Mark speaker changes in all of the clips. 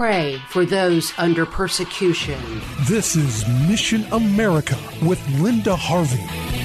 Speaker 1: Pray for those under persecution.
Speaker 2: This is Mission America with Linda Harvey.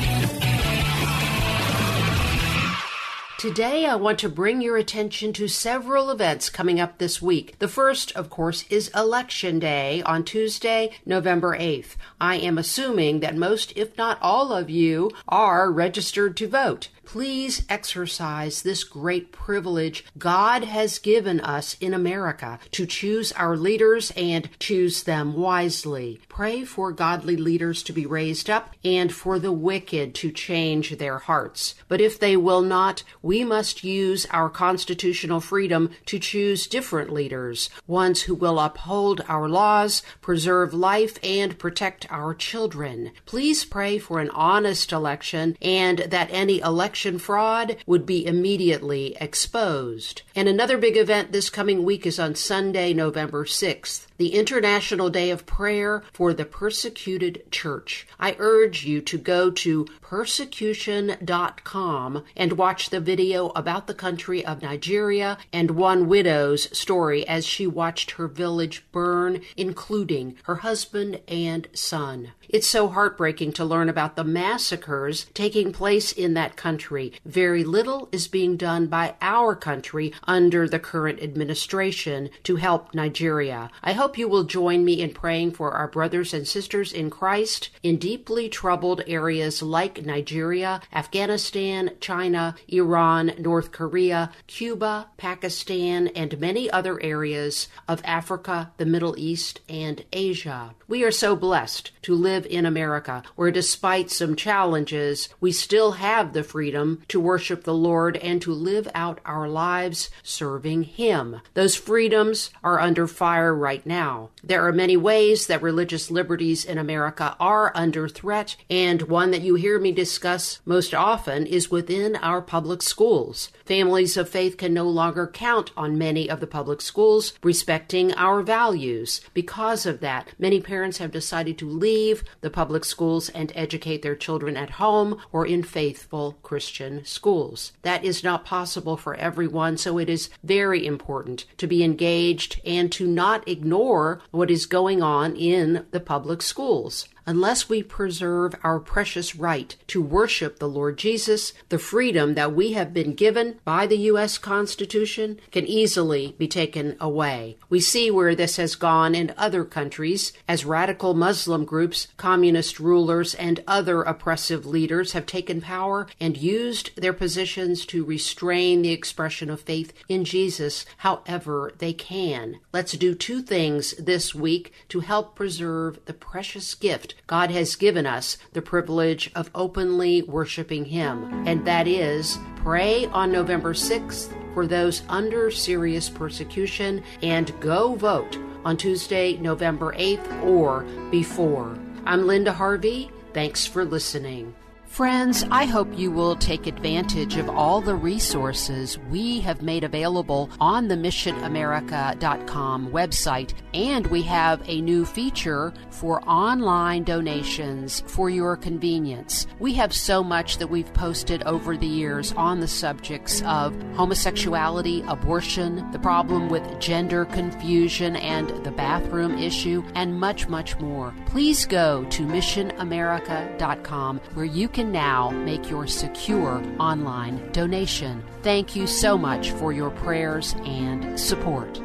Speaker 1: Today, I want to bring your attention to several events coming up this week. The first, of course, is Election Day on Tuesday, November 8th. I am assuming that most, if not all of you, are registered to vote. Please exercise this great privilege God has given us in America to choose our leaders and choose them wisely. Pray for godly leaders to be raised up and for the wicked to change their hearts. But if they will not, we must use our constitutional freedom to choose different leaders, ones who will uphold our laws, preserve life, and protect our children. Please pray for an honest election and that any election fraud would be immediately exposed. And another big event this coming week is on Sunday, November 6th the International Day of Prayer for the Persecuted Church. I urge you to go to persecution.com and watch the video about the country of Nigeria and one widow's story as she watched her village burn, including her husband and son. It's so heartbreaking to learn about the massacres taking place in that country. Very little is being done by our country under the current administration to help Nigeria. I hope hope you will join me in praying for our brothers and sisters in Christ in deeply troubled areas like Nigeria, Afghanistan, China, Iran, North Korea, Cuba, Pakistan, and many other areas of Africa, the Middle East, and Asia. We are so blessed to live in America, where despite some challenges, we still have the freedom to worship the Lord and to live out our lives serving Him. Those freedoms are under fire right now now. There are many ways that religious liberties in America are under threat, and one that you hear me discuss most often is within our public schools. Families of faith can no longer count on many of the public schools respecting our values. Because of that, many parents have decided to leave the public schools and educate their children at home or in faithful Christian schools. That is not possible for everyone, so it is very important to be engaged and to not ignore what is going on in the public schools unless we preserve our precious right to worship the Lord Jesus, the freedom that we have been given by the U.S. Constitution can easily be taken away. We see where this has gone in other countries as radical Muslim groups, communist rulers, and other oppressive leaders have taken power and used their positions to restrain the expression of faith in Jesus however they can. Let's do two things this week to help preserve the precious gift God has given us the privilege of openly worshiping Him, and that is pray on November 6th for those under serious persecution and go vote on Tuesday, November 8th or before. I'm Linda Harvey. Thanks for listening. Friends, I hope you will take advantage of all the resources we have made available on the missionamerica.com website. And we have a new feature for online donations for your convenience. We have so much that we've posted over the years on the subjects of homosexuality, abortion, the problem with gender confusion and the bathroom issue, and much, much more. Please go to missionamerica.com where you can now make your secure online donation. Thank you so much for your prayers and support.